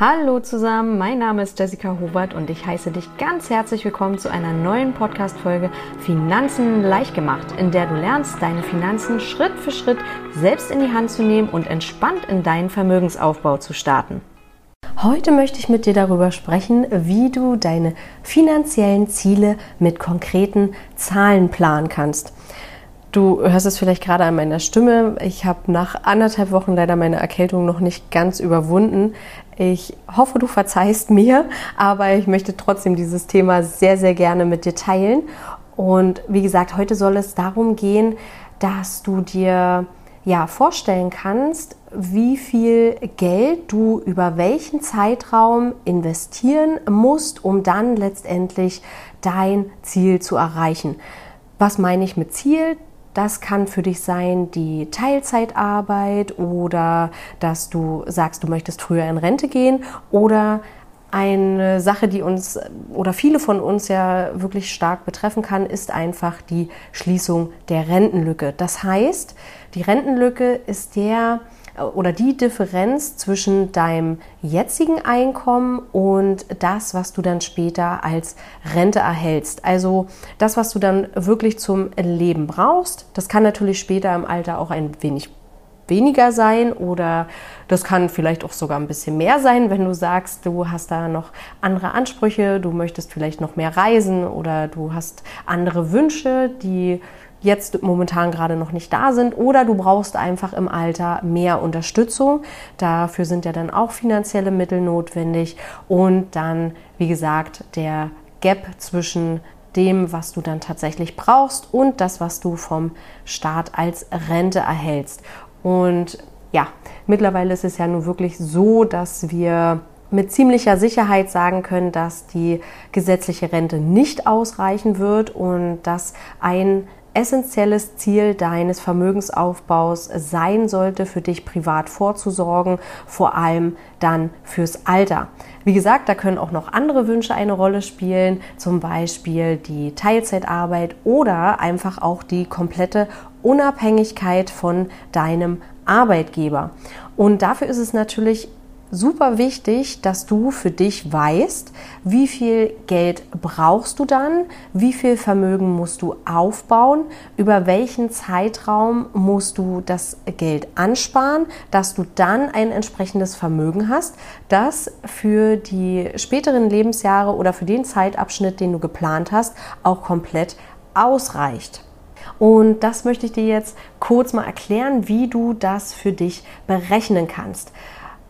Hallo zusammen, mein Name ist Jessica Hubert und ich heiße dich ganz herzlich willkommen zu einer neuen Podcast-Folge Finanzen leicht gemacht, in der du lernst, deine Finanzen Schritt für Schritt selbst in die Hand zu nehmen und entspannt in deinen Vermögensaufbau zu starten. Heute möchte ich mit dir darüber sprechen, wie du deine finanziellen Ziele mit konkreten Zahlen planen kannst. Du hörst es vielleicht gerade an meiner Stimme. Ich habe nach anderthalb Wochen leider meine Erkältung noch nicht ganz überwunden. Ich hoffe, du verzeihst mir, aber ich möchte trotzdem dieses Thema sehr, sehr gerne mit dir teilen. Und wie gesagt, heute soll es darum gehen, dass du dir ja vorstellen kannst, wie viel Geld du über welchen Zeitraum investieren musst, um dann letztendlich dein Ziel zu erreichen. Was meine ich mit Ziel? Das kann für dich sein die Teilzeitarbeit oder dass du sagst, du möchtest früher in Rente gehen oder eine Sache, die uns oder viele von uns ja wirklich stark betreffen kann, ist einfach die Schließung der Rentenlücke. Das heißt, die Rentenlücke ist der oder die Differenz zwischen deinem jetzigen Einkommen und das, was du dann später als Rente erhältst. Also das, was du dann wirklich zum Leben brauchst. Das kann natürlich später im Alter auch ein wenig weniger sein oder das kann vielleicht auch sogar ein bisschen mehr sein, wenn du sagst, du hast da noch andere Ansprüche, du möchtest vielleicht noch mehr reisen oder du hast andere Wünsche, die jetzt momentan gerade noch nicht da sind oder du brauchst einfach im Alter mehr Unterstützung. Dafür sind ja dann auch finanzielle Mittel notwendig und dann, wie gesagt, der Gap zwischen dem, was du dann tatsächlich brauchst und das, was du vom Staat als Rente erhältst. Und ja, mittlerweile ist es ja nun wirklich so, dass wir mit ziemlicher Sicherheit sagen können, dass die gesetzliche Rente nicht ausreichen wird und dass ein essentielles Ziel deines Vermögensaufbaus sein sollte, für dich privat vorzusorgen, vor allem dann fürs Alter. Wie gesagt, da können auch noch andere Wünsche eine Rolle spielen, zum Beispiel die Teilzeitarbeit oder einfach auch die komplette Unabhängigkeit von deinem Arbeitgeber. Und dafür ist es natürlich super wichtig, dass du für dich weißt, wie viel Geld brauchst du dann, wie viel Vermögen musst du aufbauen, über welchen Zeitraum musst du das Geld ansparen, dass du dann ein entsprechendes Vermögen hast, das für die späteren Lebensjahre oder für den Zeitabschnitt, den du geplant hast, auch komplett ausreicht. Und das möchte ich dir jetzt kurz mal erklären, wie du das für dich berechnen kannst.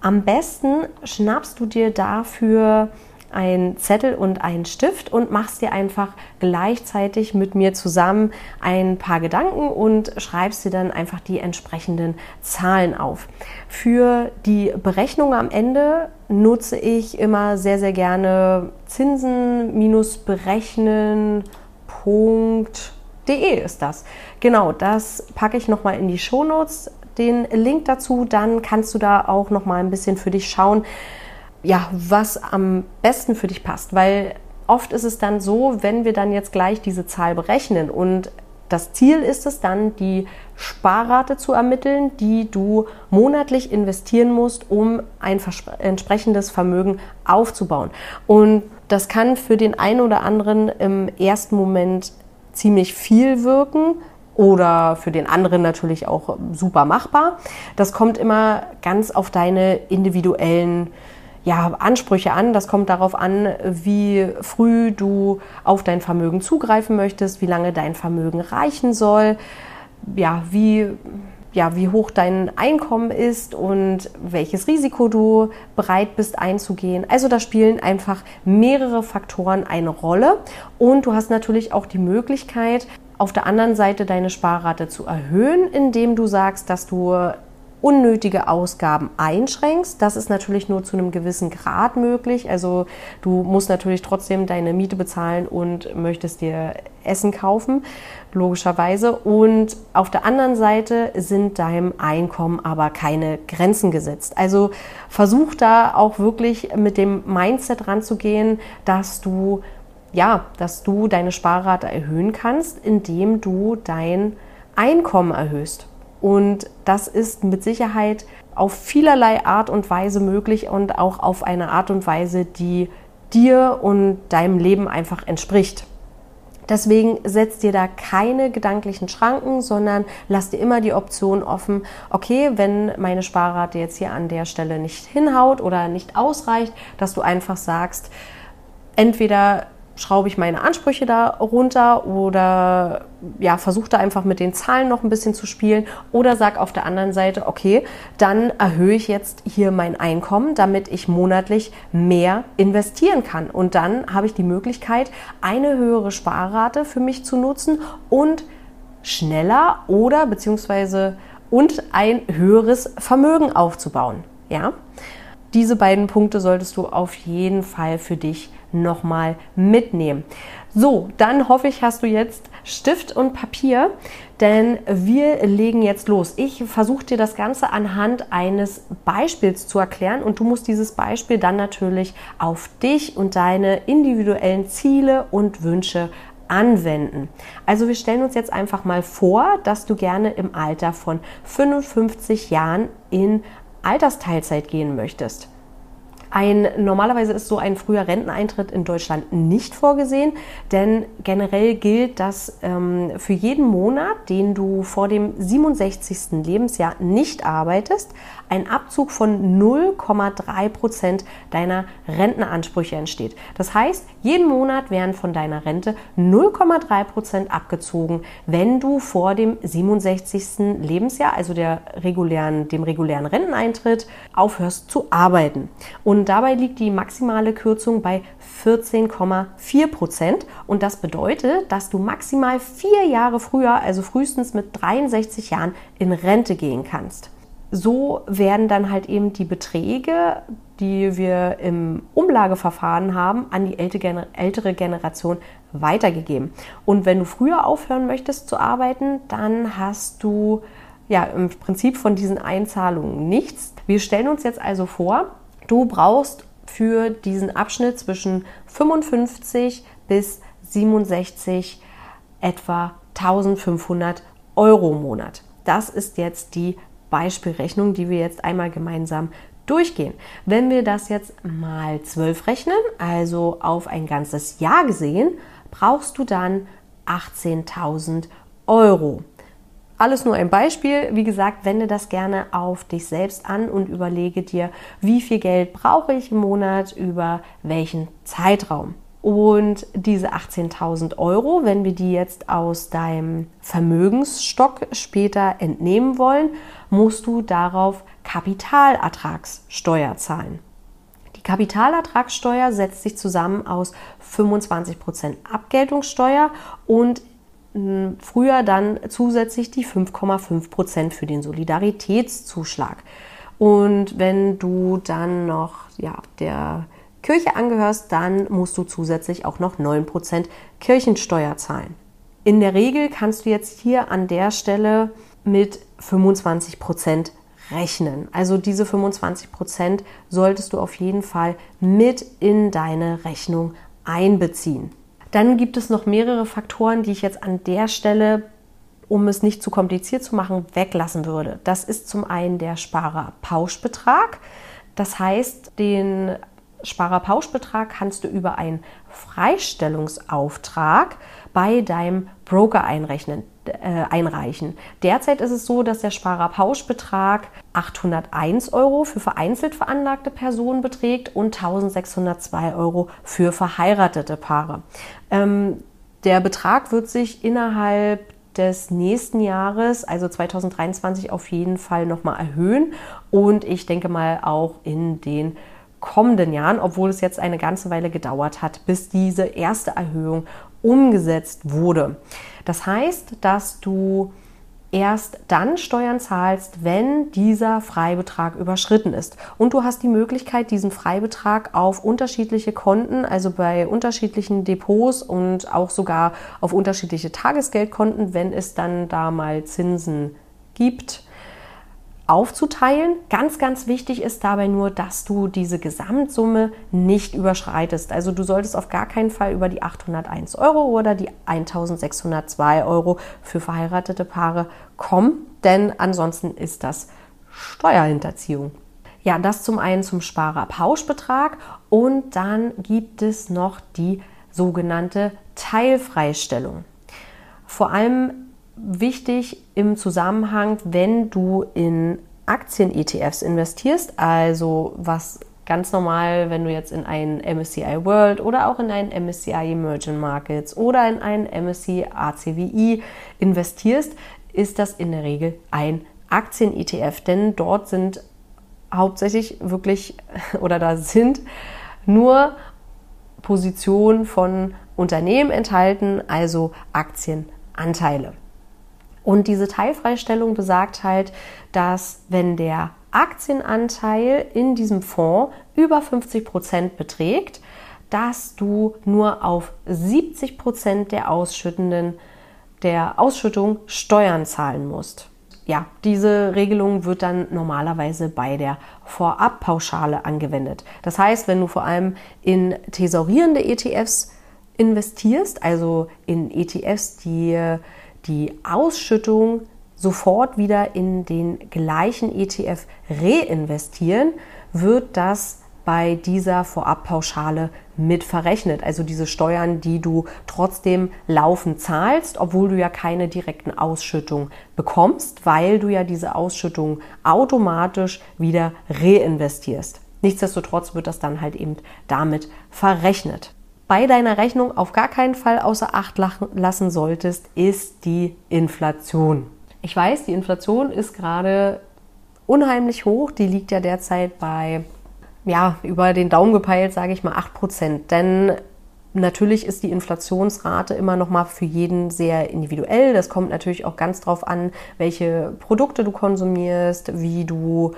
Am besten schnappst du dir dafür einen Zettel und einen Stift und machst dir einfach gleichzeitig mit mir zusammen ein paar Gedanken und schreibst dir dann einfach die entsprechenden Zahlen auf. Für die Berechnung am Ende nutze ich immer sehr, sehr gerne Zinsen minus berechnen.de ist das. Genau, das packe ich nochmal in die Shownotes den Link dazu, dann kannst du da auch noch mal ein bisschen für dich schauen, ja, was am besten für dich passt, weil oft ist es dann so, wenn wir dann jetzt gleich diese Zahl berechnen und das Ziel ist es dann, die Sparrate zu ermitteln, die du monatlich investieren musst, um ein entsprechendes Vermögen aufzubauen. Und das kann für den einen oder anderen im ersten Moment ziemlich viel wirken, oder für den anderen natürlich auch super machbar. Das kommt immer ganz auf deine individuellen ja, Ansprüche an. Das kommt darauf an, wie früh du auf dein Vermögen zugreifen möchtest, wie lange dein Vermögen reichen soll, ja, wie, ja, wie hoch dein Einkommen ist und welches Risiko du bereit bist einzugehen. Also da spielen einfach mehrere Faktoren eine Rolle und du hast natürlich auch die Möglichkeit, auf der anderen Seite deine Sparrate zu erhöhen, indem du sagst, dass du unnötige Ausgaben einschränkst. Das ist natürlich nur zu einem gewissen Grad möglich. Also du musst natürlich trotzdem deine Miete bezahlen und möchtest dir Essen kaufen, logischerweise. Und auf der anderen Seite sind deinem Einkommen aber keine Grenzen gesetzt. Also versuch da auch wirklich mit dem Mindset ranzugehen, dass du ja, dass du deine Sparrate erhöhen kannst, indem du dein Einkommen erhöhst. Und das ist mit Sicherheit auf vielerlei Art und Weise möglich und auch auf eine Art und Weise, die dir und deinem Leben einfach entspricht. Deswegen setzt dir da keine gedanklichen Schranken, sondern lass dir immer die Option offen, okay, wenn meine Sparrate jetzt hier an der Stelle nicht hinhaut oder nicht ausreicht, dass du einfach sagst, entweder schraube ich meine Ansprüche da runter oder ja, versuche da einfach mit den Zahlen noch ein bisschen zu spielen oder sag auf der anderen Seite, okay, dann erhöhe ich jetzt hier mein Einkommen, damit ich monatlich mehr investieren kann. Und dann habe ich die Möglichkeit, eine höhere Sparrate für mich zu nutzen und schneller oder beziehungsweise und ein höheres Vermögen aufzubauen. Ja? Diese beiden Punkte solltest du auf jeden Fall für dich nochmal mitnehmen. So, dann hoffe ich, hast du jetzt Stift und Papier, denn wir legen jetzt los. Ich versuche dir das Ganze anhand eines Beispiels zu erklären und du musst dieses Beispiel dann natürlich auf dich und deine individuellen Ziele und Wünsche anwenden. Also wir stellen uns jetzt einfach mal vor, dass du gerne im Alter von 55 Jahren in Altersteilzeit gehen möchtest. Ein, normalerweise ist so ein früher Renteneintritt in Deutschland nicht vorgesehen, denn generell gilt, dass ähm, für jeden Monat, den du vor dem 67. Lebensjahr nicht arbeitest, ein Abzug von 0,3 Prozent deiner Rentenansprüche entsteht. Das heißt, jeden Monat werden von deiner Rente 0,3 Prozent abgezogen, wenn du vor dem 67. Lebensjahr, also der regulären, dem regulären Renteneintritt, aufhörst zu arbeiten. Und dabei liegt die maximale Kürzung bei 14,4 Prozent. Und das bedeutet, dass du maximal vier Jahre früher, also frühestens mit 63 Jahren, in Rente gehen kannst. So werden dann halt eben die Beträge, die wir im Umlageverfahren haben, an die ältere Generation weitergegeben. Und wenn du früher aufhören möchtest zu arbeiten, dann hast du ja im Prinzip von diesen Einzahlungen nichts. Wir stellen uns jetzt also vor, Du brauchst für diesen Abschnitt zwischen 55 bis 67 etwa 1500 Euro im Monat. Das ist jetzt die Beispielrechnung, die wir jetzt einmal gemeinsam durchgehen. Wenn wir das jetzt mal 12 rechnen, also auf ein ganzes Jahr gesehen, brauchst du dann 18.000 Euro. Alles nur ein Beispiel. Wie gesagt, wende das gerne auf dich selbst an und überlege dir, wie viel Geld brauche ich im Monat, über welchen Zeitraum. Und diese 18.000 Euro, wenn wir die jetzt aus deinem Vermögensstock später entnehmen wollen, musst du darauf Kapitalertragssteuer zahlen. Die Kapitalertragssteuer setzt sich zusammen aus 25% Abgeltungssteuer und früher dann zusätzlich die 5,5 Prozent für den Solidaritätszuschlag. Und wenn du dann noch ja, der Kirche angehörst, dann musst du zusätzlich auch noch 9 Prozent Kirchensteuer zahlen. In der Regel kannst du jetzt hier an der Stelle mit 25 Prozent rechnen. Also diese 25 Prozent solltest du auf jeden Fall mit in deine Rechnung einbeziehen. Dann gibt es noch mehrere Faktoren, die ich jetzt an der Stelle, um es nicht zu kompliziert zu machen, weglassen würde. Das ist zum einen der Sparerpauschbetrag. Das heißt, den Sparerpauschbetrag kannst du über einen Freistellungsauftrag bei deinem Broker einrechnen äh, einreichen. Derzeit ist es so, dass der Sparerpauschbetrag 801 Euro für vereinzelt veranlagte Personen beträgt und 1602 Euro für verheiratete Paare. Ähm, der Betrag wird sich innerhalb des nächsten Jahres, also 2023, auf jeden Fall nochmal erhöhen und ich denke mal auch in den kommenden Jahren, obwohl es jetzt eine ganze Weile gedauert hat, bis diese erste Erhöhung umgesetzt wurde. Das heißt, dass du erst dann Steuern zahlst, wenn dieser Freibetrag überschritten ist. Und du hast die Möglichkeit, diesen Freibetrag auf unterschiedliche Konten, also bei unterschiedlichen Depots und auch sogar auf unterschiedliche Tagesgeldkonten, wenn es dann da mal Zinsen gibt, aufzuteilen. Ganz, ganz wichtig ist dabei nur, dass du diese Gesamtsumme nicht überschreitest. Also du solltest auf gar keinen Fall über die 801 Euro oder die 1602 Euro für verheiratete Paare kommen, denn ansonsten ist das Steuerhinterziehung. Ja, das zum einen zum Sparerpauschbetrag und dann gibt es noch die sogenannte Teilfreistellung. Vor allem wichtig im Zusammenhang, wenn du in Aktien-ETFs investierst, also was ganz normal, wenn du jetzt in einen MSCI World oder auch in einen MSCI Emerging Markets oder in einen MSCI ACWI investierst, ist das in der Regel ein Aktien-ETF, denn dort sind hauptsächlich wirklich oder da sind nur Positionen von Unternehmen enthalten, also Aktienanteile. Und diese Teilfreistellung besagt halt, dass wenn der Aktienanteil in diesem Fonds über 50 Prozent beträgt, dass du nur auf 70 Prozent der ausschüttenden der Ausschüttung Steuern zahlen musst ja, diese Regelung wird dann normalerweise bei der Vorabpauschale angewendet. Das heißt, wenn du vor allem in thesaurierende ETFs investierst, also in ETFs, die die Ausschüttung sofort wieder in den gleichen ETF reinvestieren, wird das bei dieser Vorabpauschale mit verrechnet. Also diese Steuern, die du trotzdem laufend zahlst, obwohl du ja keine direkten Ausschüttungen bekommst, weil du ja diese Ausschüttung automatisch wieder reinvestierst. Nichtsdestotrotz wird das dann halt eben damit verrechnet. Bei deiner Rechnung auf gar keinen Fall außer Acht lassen solltest, ist die Inflation. Ich weiß, die Inflation ist gerade unheimlich hoch. Die liegt ja derzeit bei ja, über den Daumen gepeilt, sage ich mal 8 Prozent. Denn natürlich ist die Inflationsrate immer noch mal für jeden sehr individuell. Das kommt natürlich auch ganz drauf an, welche Produkte du konsumierst, wie du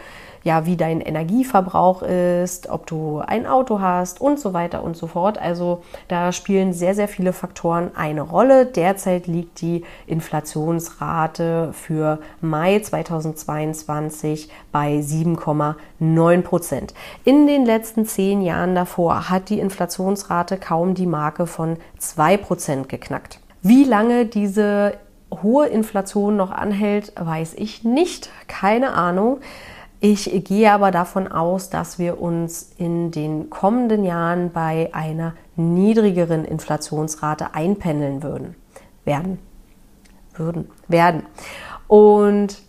ja, wie dein Energieverbrauch ist, ob du ein Auto hast und so weiter und so fort. Also da spielen sehr, sehr viele Faktoren eine Rolle. Derzeit liegt die Inflationsrate für Mai 2022 bei 7,9 Prozent. In den letzten zehn Jahren davor hat die Inflationsrate kaum die Marke von 2 Prozent geknackt. Wie lange diese hohe Inflation noch anhält, weiß ich nicht. Keine Ahnung. Ich gehe aber davon aus, dass wir uns in den kommenden Jahren bei einer niedrigeren Inflationsrate einpendeln würden. Werden. Würden. Werden. Und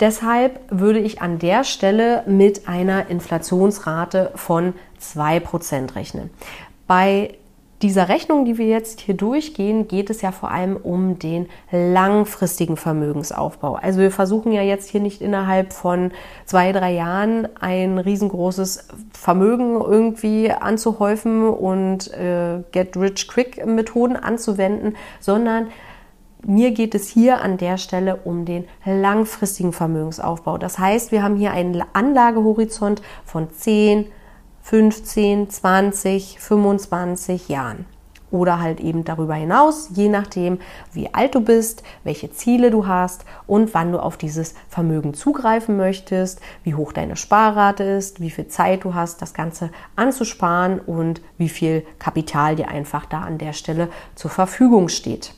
deshalb würde ich an der Stelle mit einer Inflationsrate von 2% rechnen. Bei dieser Rechnung, die wir jetzt hier durchgehen, geht es ja vor allem um den langfristigen Vermögensaufbau. Also wir versuchen ja jetzt hier nicht innerhalb von zwei, drei Jahren ein riesengroßes Vermögen irgendwie anzuhäufen und äh, Get-Rich-Quick-Methoden anzuwenden, sondern mir geht es hier an der Stelle um den langfristigen Vermögensaufbau. Das heißt, wir haben hier einen Anlagehorizont von 10, 15, 20, 25 Jahren. Oder halt eben darüber hinaus, je nachdem, wie alt du bist, welche Ziele du hast und wann du auf dieses Vermögen zugreifen möchtest, wie hoch deine Sparrate ist, wie viel Zeit du hast, das Ganze anzusparen und wie viel Kapital dir einfach da an der Stelle zur Verfügung steht.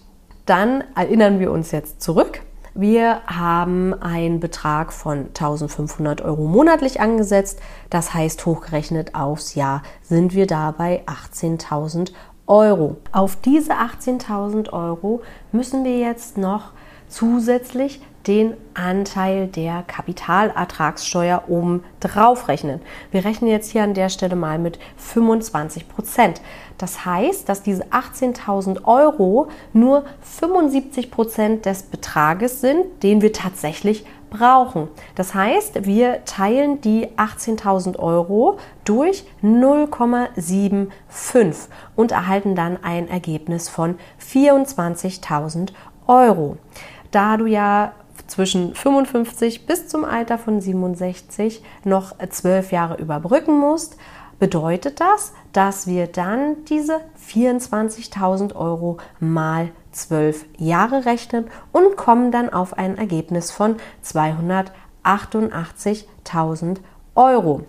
Dann erinnern wir uns jetzt zurück wir haben einen Betrag von 1500 Euro monatlich angesetzt. Das heißt, hochgerechnet aufs Jahr sind wir dabei 18.000 Euro. Auf diese 18.000 Euro müssen wir jetzt noch zusätzlich den Anteil der Kapitalertragssteuer oben drauf rechnen. Wir rechnen jetzt hier an der Stelle mal mit 25 Prozent. Das heißt, dass diese 18.000 Euro nur 75 Prozent des Betrages sind, den wir tatsächlich brauchen. Das heißt, wir teilen die 18.000 Euro durch 0,75 und erhalten dann ein Ergebnis von 24.000 Euro. Da du ja zwischen 55 bis zum Alter von 67 noch zwölf Jahre überbrücken musst, bedeutet das, dass wir dann diese 24.000 Euro mal zwölf Jahre rechnen und kommen dann auf ein Ergebnis von 288.000 Euro.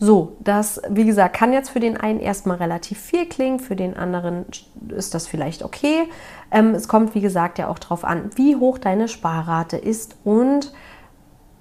So, das, wie gesagt, kann jetzt für den einen erstmal relativ viel klingen, für den anderen ist das vielleicht okay. Ähm, es kommt, wie gesagt, ja auch darauf an, wie hoch deine Sparrate ist und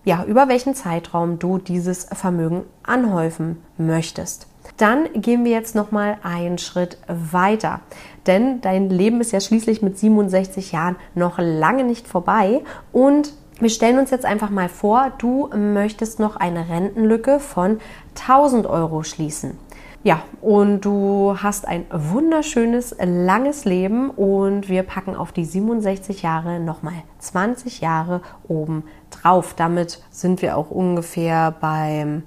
ja, über welchen Zeitraum du dieses Vermögen anhäufen möchtest. Dann gehen wir jetzt noch mal einen Schritt weiter, denn dein Leben ist ja schließlich mit 67 Jahren noch lange nicht vorbei und wir stellen uns jetzt einfach mal vor, du möchtest noch eine Rentenlücke von 1000 Euro schließen. Ja, und du hast ein wunderschönes, langes Leben und wir packen auf die 67 Jahre nochmal 20 Jahre oben drauf. Damit sind wir auch ungefähr beim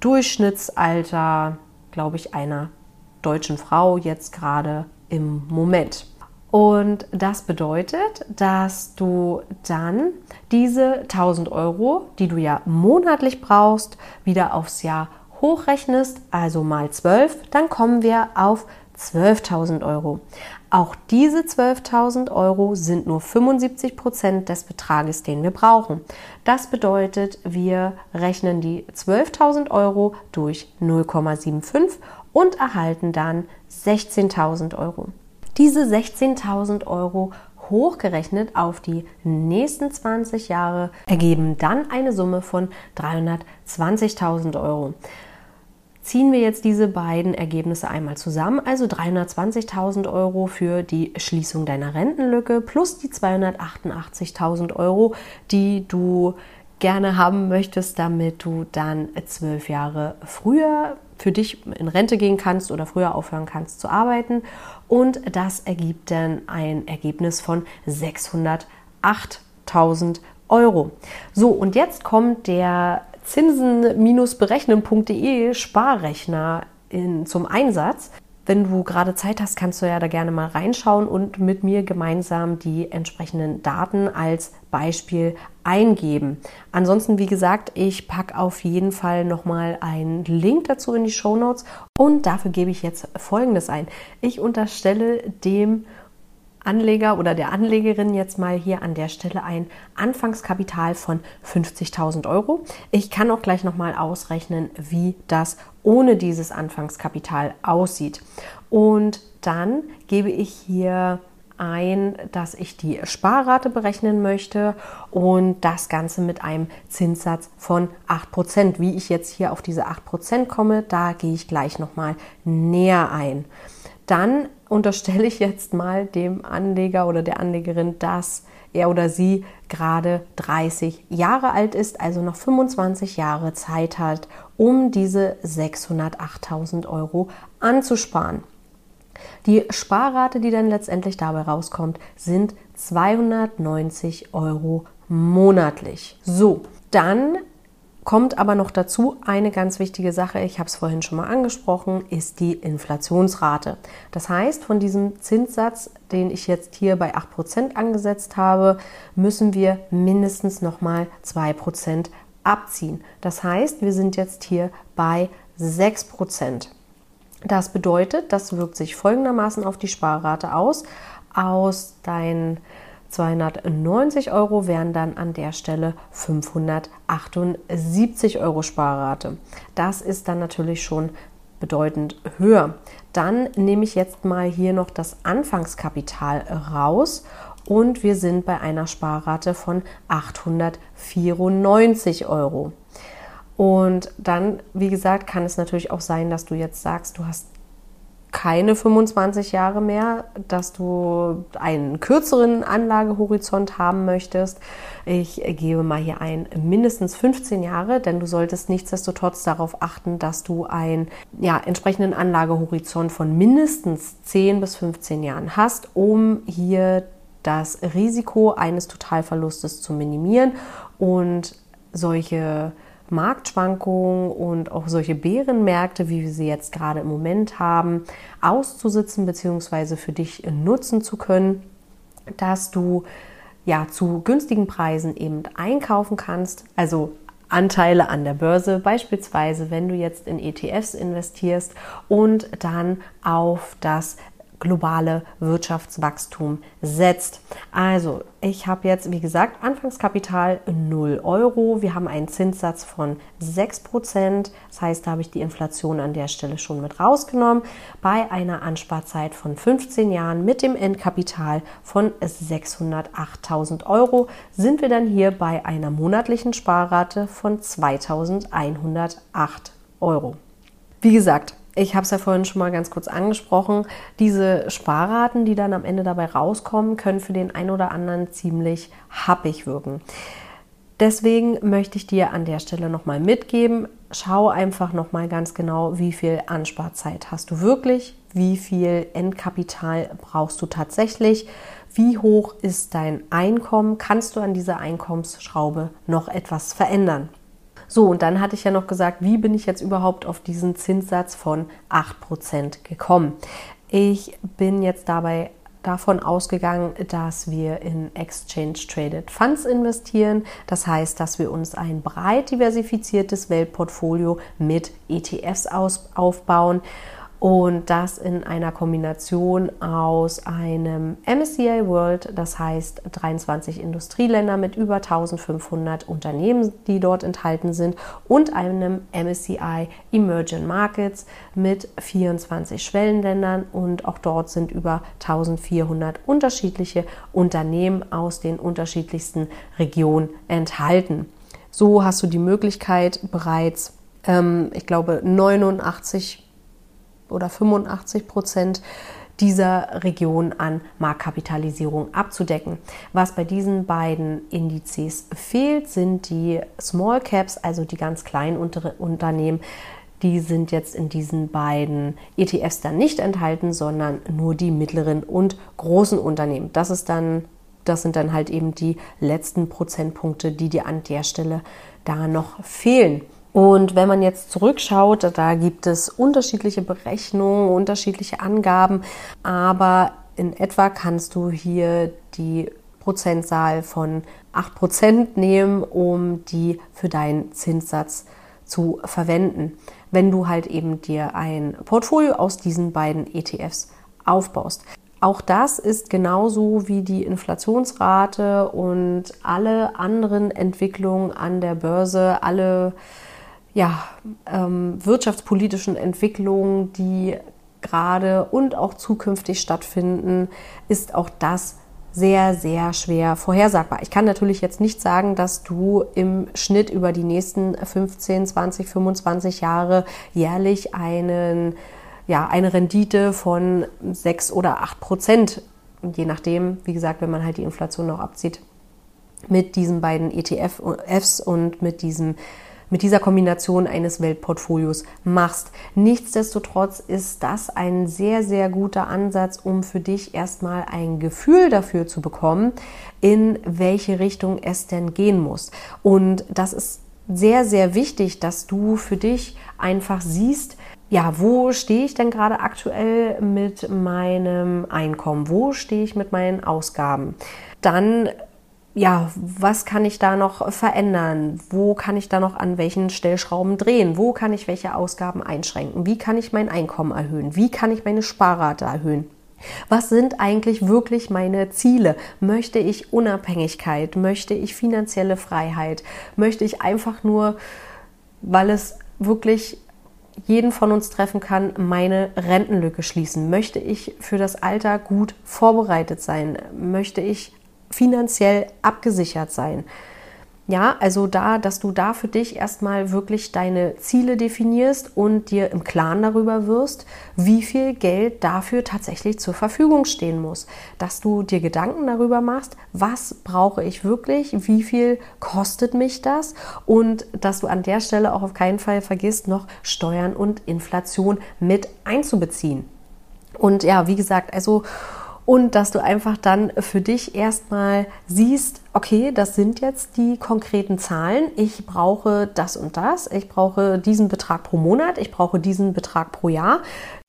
Durchschnittsalter, glaube ich, einer deutschen Frau jetzt gerade im Moment. Und das bedeutet, dass du dann diese 1000 Euro, die du ja monatlich brauchst, wieder aufs Jahr hochrechnest, also mal 12, dann kommen wir auf 12.000 Euro. Auch diese 12.000 Euro sind nur 75 Prozent des Betrages, den wir brauchen. Das bedeutet, wir rechnen die 12.000 Euro durch 0,75 und erhalten dann 16.000 Euro. Diese 16.000 Euro hochgerechnet auf die nächsten 20 Jahre ergeben dann eine Summe von 320.000 Euro. Ziehen wir jetzt diese beiden Ergebnisse einmal zusammen, also 320.000 Euro für die Schließung deiner Rentenlücke plus die 288.000 Euro, die du gerne haben möchtest, damit du dann zwölf Jahre früher für dich in Rente gehen kannst oder früher aufhören kannst zu arbeiten. Und das ergibt dann ein Ergebnis von 608.000 Euro. So, und jetzt kommt der zinsen-berechnen.de Sparrechner in, zum Einsatz. Wenn du gerade Zeit hast, kannst du ja da gerne mal reinschauen und mit mir gemeinsam die entsprechenden Daten als Beispiel eingeben. Ansonsten, wie gesagt, ich packe auf jeden Fall nochmal einen Link dazu in die Show Notes und dafür gebe ich jetzt Folgendes ein. Ich unterstelle dem Anleger oder der Anlegerin jetzt mal hier an der Stelle ein Anfangskapital von 50.000 Euro. Ich kann auch gleich nochmal ausrechnen, wie das ohne dieses Anfangskapital aussieht. Und dann gebe ich hier ein, dass ich die Sparrate berechnen möchte und das Ganze mit einem Zinssatz von 8%. Wie ich jetzt hier auf diese 8% komme, da gehe ich gleich nochmal näher ein. Dann unterstelle ich jetzt mal dem Anleger oder der Anlegerin, dass er oder sie gerade 30 Jahre alt ist, also noch 25 Jahre Zeit hat, um diese 608.000 Euro anzusparen. Die Sparrate, die dann letztendlich dabei rauskommt, sind 290 Euro monatlich. So, dann Kommt aber noch dazu eine ganz wichtige Sache, ich habe es vorhin schon mal angesprochen, ist die Inflationsrate. Das heißt, von diesem Zinssatz, den ich jetzt hier bei 8% angesetzt habe, müssen wir mindestens nochmal 2% abziehen. Das heißt, wir sind jetzt hier bei 6%. Das bedeutet, das wirkt sich folgendermaßen auf die Sparrate aus. Aus deinen 290 Euro wären dann an der Stelle 578 Euro Sparrate. Das ist dann natürlich schon bedeutend höher. Dann nehme ich jetzt mal hier noch das Anfangskapital raus und wir sind bei einer Sparrate von 894 Euro. Und dann, wie gesagt, kann es natürlich auch sein, dass du jetzt sagst, du hast keine 25 Jahre mehr, dass du einen kürzeren Anlagehorizont haben möchtest. Ich gebe mal hier ein mindestens 15 Jahre, denn du solltest nichtsdestotrotz darauf achten, dass du einen ja, entsprechenden Anlagehorizont von mindestens 10 bis 15 Jahren hast, um hier das Risiko eines Totalverlustes zu minimieren und solche Marktschwankungen und auch solche Bärenmärkte, wie wir sie jetzt gerade im Moment haben, auszusitzen bzw. für dich nutzen zu können, dass du ja zu günstigen Preisen eben einkaufen kannst, also Anteile an der Börse, beispielsweise wenn du jetzt in ETFs investierst und dann auf das globale Wirtschaftswachstum setzt. Also, ich habe jetzt, wie gesagt, Anfangskapital 0 Euro. Wir haben einen Zinssatz von 6 Prozent. Das heißt, da habe ich die Inflation an der Stelle schon mit rausgenommen. Bei einer Ansparzeit von 15 Jahren mit dem Endkapital von 608.000 Euro sind wir dann hier bei einer monatlichen Sparrate von 2108 Euro. Wie gesagt, ich habe es ja vorhin schon mal ganz kurz angesprochen. Diese Sparraten, die dann am Ende dabei rauskommen, können für den einen oder anderen ziemlich happig wirken. Deswegen möchte ich dir an der Stelle nochmal mitgeben, schau einfach nochmal ganz genau, wie viel Ansparzeit hast du wirklich, wie viel Endkapital brauchst du tatsächlich, wie hoch ist dein Einkommen, kannst du an dieser Einkommensschraube noch etwas verändern. So, und dann hatte ich ja noch gesagt, wie bin ich jetzt überhaupt auf diesen Zinssatz von 8% gekommen? Ich bin jetzt dabei davon ausgegangen, dass wir in Exchange Traded Funds investieren. Das heißt, dass wir uns ein breit diversifiziertes Weltportfolio mit ETFs aufbauen und das in einer Kombination aus einem MSCI World, das heißt 23 Industrieländer mit über 1500 Unternehmen, die dort enthalten sind, und einem MSCI Emerging Markets mit 24 Schwellenländern und auch dort sind über 1400 unterschiedliche Unternehmen aus den unterschiedlichsten Regionen enthalten. So hast du die Möglichkeit bereits, ähm, ich glaube, 89 oder 85 Prozent dieser Region an Marktkapitalisierung abzudecken. Was bei diesen beiden Indizes fehlt, sind die Small Caps, also die ganz kleinen Unternehmen. Die sind jetzt in diesen beiden ETFs dann nicht enthalten, sondern nur die mittleren und großen Unternehmen. Das ist dann, das sind dann halt eben die letzten Prozentpunkte, die dir an der Stelle da noch fehlen. Und wenn man jetzt zurückschaut, da gibt es unterschiedliche Berechnungen, unterschiedliche Angaben, aber in etwa kannst du hier die Prozentzahl von 8% nehmen, um die für deinen Zinssatz zu verwenden, wenn du halt eben dir ein Portfolio aus diesen beiden ETFs aufbaust. Auch das ist genauso wie die Inflationsrate und alle anderen Entwicklungen an der Börse, alle ja, ähm, wirtschaftspolitischen Entwicklungen, die gerade und auch zukünftig stattfinden, ist auch das sehr, sehr schwer vorhersagbar. Ich kann natürlich jetzt nicht sagen, dass du im Schnitt über die nächsten 15, 20, 25 Jahre jährlich einen, ja, eine Rendite von 6 oder 8 Prozent, je nachdem, wie gesagt, wenn man halt die Inflation noch abzieht, mit diesen beiden ETFs und mit diesem mit dieser Kombination eines Weltportfolios machst. Nichtsdestotrotz ist das ein sehr, sehr guter Ansatz, um für dich erstmal ein Gefühl dafür zu bekommen, in welche Richtung es denn gehen muss. Und das ist sehr, sehr wichtig, dass du für dich einfach siehst, ja, wo stehe ich denn gerade aktuell mit meinem Einkommen? Wo stehe ich mit meinen Ausgaben? Dann ja, was kann ich da noch verändern? Wo kann ich da noch an welchen Stellschrauben drehen? Wo kann ich welche Ausgaben einschränken? Wie kann ich mein Einkommen erhöhen? Wie kann ich meine Sparrate erhöhen? Was sind eigentlich wirklich meine Ziele? Möchte ich Unabhängigkeit? Möchte ich finanzielle Freiheit? Möchte ich einfach nur, weil es wirklich jeden von uns treffen kann, meine Rentenlücke schließen? Möchte ich für das Alter gut vorbereitet sein? Möchte ich finanziell abgesichert sein. Ja, also da, dass du da für dich erstmal wirklich deine Ziele definierst und dir im Klaren darüber wirst, wie viel Geld dafür tatsächlich zur Verfügung stehen muss. Dass du dir Gedanken darüber machst, was brauche ich wirklich, wie viel kostet mich das und dass du an der Stelle auch auf keinen Fall vergisst, noch Steuern und Inflation mit einzubeziehen. Und ja, wie gesagt, also und dass du einfach dann für dich erstmal siehst, okay, das sind jetzt die konkreten Zahlen. Ich brauche das und das. Ich brauche diesen Betrag pro Monat. Ich brauche diesen Betrag pro Jahr.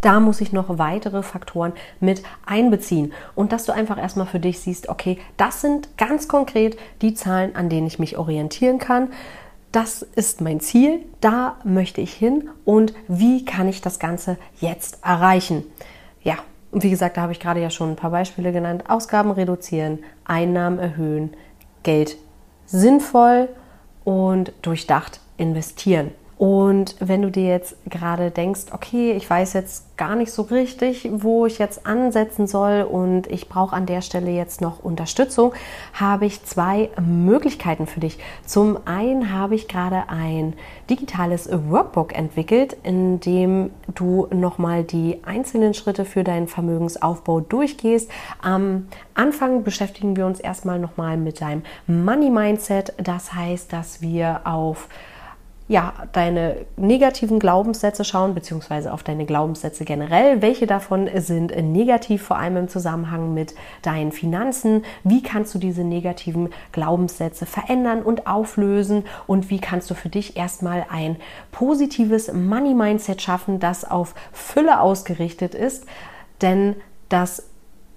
Da muss ich noch weitere Faktoren mit einbeziehen. Und dass du einfach erstmal für dich siehst, okay, das sind ganz konkret die Zahlen, an denen ich mich orientieren kann. Das ist mein Ziel. Da möchte ich hin. Und wie kann ich das Ganze jetzt erreichen? Und wie gesagt, da habe ich gerade ja schon ein paar Beispiele genannt. Ausgaben reduzieren, Einnahmen erhöhen, Geld sinnvoll und durchdacht investieren. Und wenn du dir jetzt gerade denkst, okay, ich weiß jetzt gar nicht so richtig, wo ich jetzt ansetzen soll und ich brauche an der Stelle jetzt noch Unterstützung, habe ich zwei Möglichkeiten für dich. Zum einen habe ich gerade ein digitales Workbook entwickelt, in dem du nochmal die einzelnen Schritte für deinen Vermögensaufbau durchgehst. Am Anfang beschäftigen wir uns erstmal nochmal mit deinem Money Mindset. Das heißt, dass wir auf ja, deine negativen Glaubenssätze schauen, beziehungsweise auf deine Glaubenssätze generell. Welche davon sind negativ, vor allem im Zusammenhang mit deinen Finanzen? Wie kannst du diese negativen Glaubenssätze verändern und auflösen? Und wie kannst du für dich erstmal ein positives Money-Mindset schaffen, das auf Fülle ausgerichtet ist? Denn das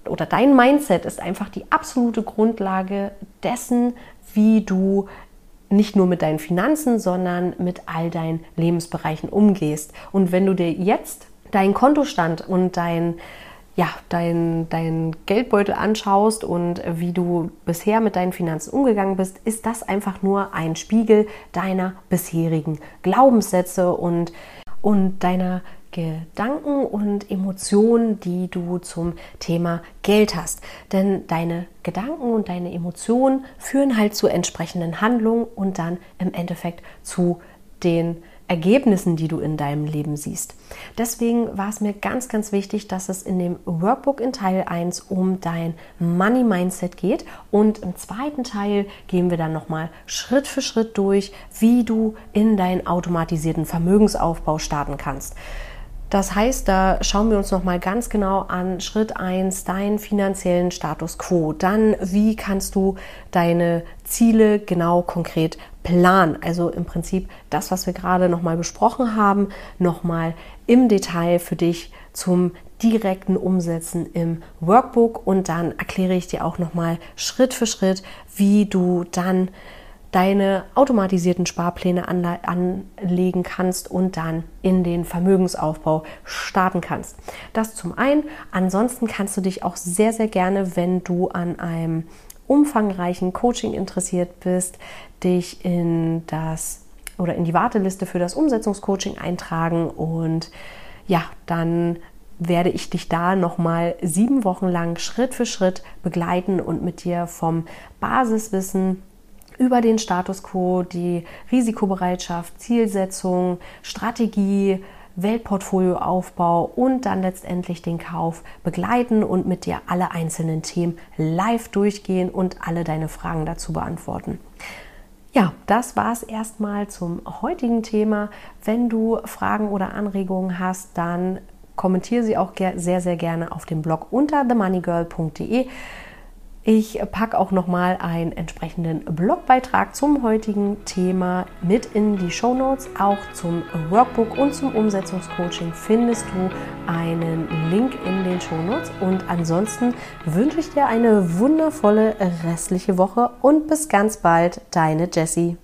oder dein Mindset ist einfach die absolute Grundlage dessen, wie du nicht nur mit deinen Finanzen, sondern mit all deinen Lebensbereichen umgehst. Und wenn du dir jetzt deinen Kontostand und dein ja, dein, dein Geldbeutel anschaust und wie du bisher mit deinen Finanzen umgegangen bist, ist das einfach nur ein Spiegel deiner bisherigen Glaubenssätze und, und deiner Gedanken und Emotionen, die du zum Thema Geld hast. Denn deine Gedanken und deine Emotionen führen halt zu entsprechenden Handlungen und dann im Endeffekt zu den Ergebnissen, die du in deinem Leben siehst. Deswegen war es mir ganz, ganz wichtig, dass es in dem Workbook in Teil 1 um dein Money Mindset geht und im zweiten Teil gehen wir dann nochmal Schritt für Schritt durch, wie du in deinen automatisierten Vermögensaufbau starten kannst. Das heißt, da schauen wir uns nochmal ganz genau an Schritt 1, deinen finanziellen Status quo. Dann, wie kannst du deine Ziele genau konkret planen? Also im Prinzip das, was wir gerade nochmal besprochen haben, nochmal im Detail für dich zum direkten Umsetzen im Workbook und dann erkläre ich dir auch nochmal Schritt für Schritt, wie du dann deine automatisierten Sparpläne anlegen kannst und dann in den Vermögensaufbau starten kannst. Das zum einen. Ansonsten kannst du dich auch sehr, sehr gerne, wenn du an einem umfangreichen Coaching interessiert bist, dich in das oder in die Warteliste für das Umsetzungscoaching eintragen und ja, dann werde ich dich da nochmal sieben Wochen lang Schritt für Schritt begleiten und mit dir vom Basiswissen über den Status quo, die Risikobereitschaft, Zielsetzung, Strategie, Weltportfolioaufbau und dann letztendlich den Kauf begleiten und mit dir alle einzelnen Themen live durchgehen und alle deine Fragen dazu beantworten. Ja, das war es erstmal zum heutigen Thema. Wenn du Fragen oder Anregungen hast, dann kommentiere sie auch sehr, sehr gerne auf dem Blog unter themoneygirl.de. Ich packe auch nochmal einen entsprechenden Blogbeitrag zum heutigen Thema mit in die Show Notes. Auch zum Workbook und zum Umsetzungscoaching findest du einen Link in den Show Notes. Und ansonsten wünsche ich dir eine wundervolle restliche Woche und bis ganz bald, deine Jessie.